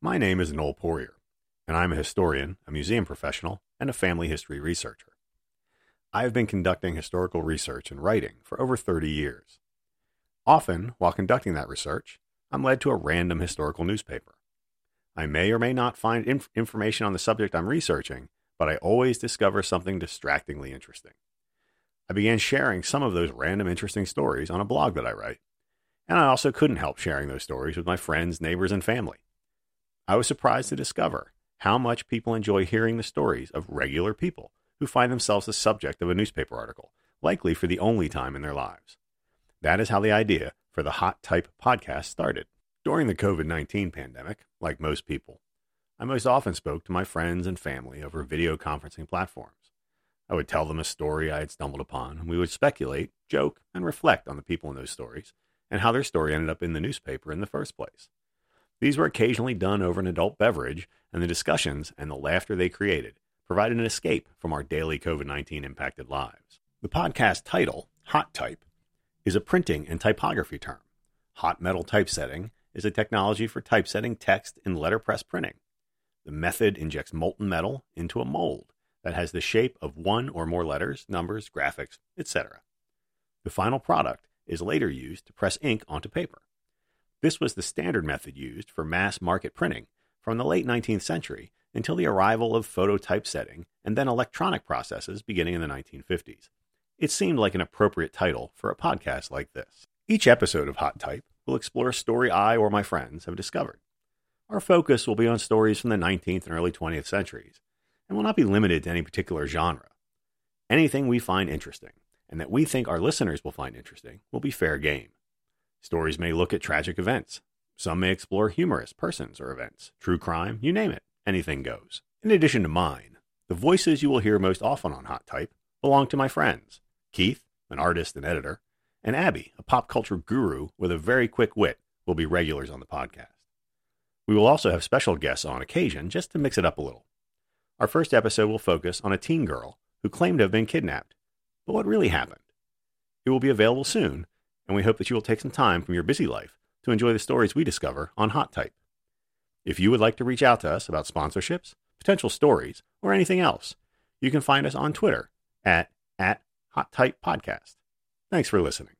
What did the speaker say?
My name is Noel Poirier, and I'm a historian, a museum professional, and a family history researcher. I have been conducting historical research and writing for over 30 years. Often, while conducting that research, I'm led to a random historical newspaper. I may or may not find inf- information on the subject I'm researching, but I always discover something distractingly interesting. I began sharing some of those random interesting stories on a blog that I write, and I also couldn't help sharing those stories with my friends, neighbors, and family. I was surprised to discover how much people enjoy hearing the stories of regular people who find themselves the subject of a newspaper article, likely for the only time in their lives. That is how the idea for the Hot Type podcast started. During the COVID 19 pandemic, like most people, I most often spoke to my friends and family over video conferencing platforms. I would tell them a story I had stumbled upon, and we would speculate, joke, and reflect on the people in those stories and how their story ended up in the newspaper in the first place. These were occasionally done over an adult beverage, and the discussions and the laughter they created provided an escape from our daily COVID 19 impacted lives. The podcast title, Hot Type, is a printing and typography term. Hot metal typesetting is a technology for typesetting text in letterpress printing. The method injects molten metal into a mold that has the shape of one or more letters, numbers, graphics, etc. The final product is later used to press ink onto paper. This was the standard method used for mass market printing from the late 19th century until the arrival of photo typesetting and then electronic processes beginning in the 1950s. It seemed like an appropriate title for a podcast like this. Each episode of Hot Type will explore a story I or my friends have discovered. Our focus will be on stories from the 19th and early 20th centuries, and will not be limited to any particular genre. Anything we find interesting, and that we think our listeners will find interesting, will be fair game. Stories may look at tragic events. Some may explore humorous persons or events, true crime, you name it, anything goes. In addition to mine, the voices you will hear most often on Hot Type belong to my friends Keith, an artist and editor, and Abby, a pop culture guru with a very quick wit, will be regulars on the podcast. We will also have special guests on occasion just to mix it up a little. Our first episode will focus on a teen girl who claimed to have been kidnapped. But what really happened? It will be available soon, and we hope that you will take some time from your busy life to enjoy the stories we discover on Hot Type. If you would like to reach out to us about sponsorships, potential stories, or anything else, you can find us on Twitter at, at Hot Type Podcast. Thanks for listening.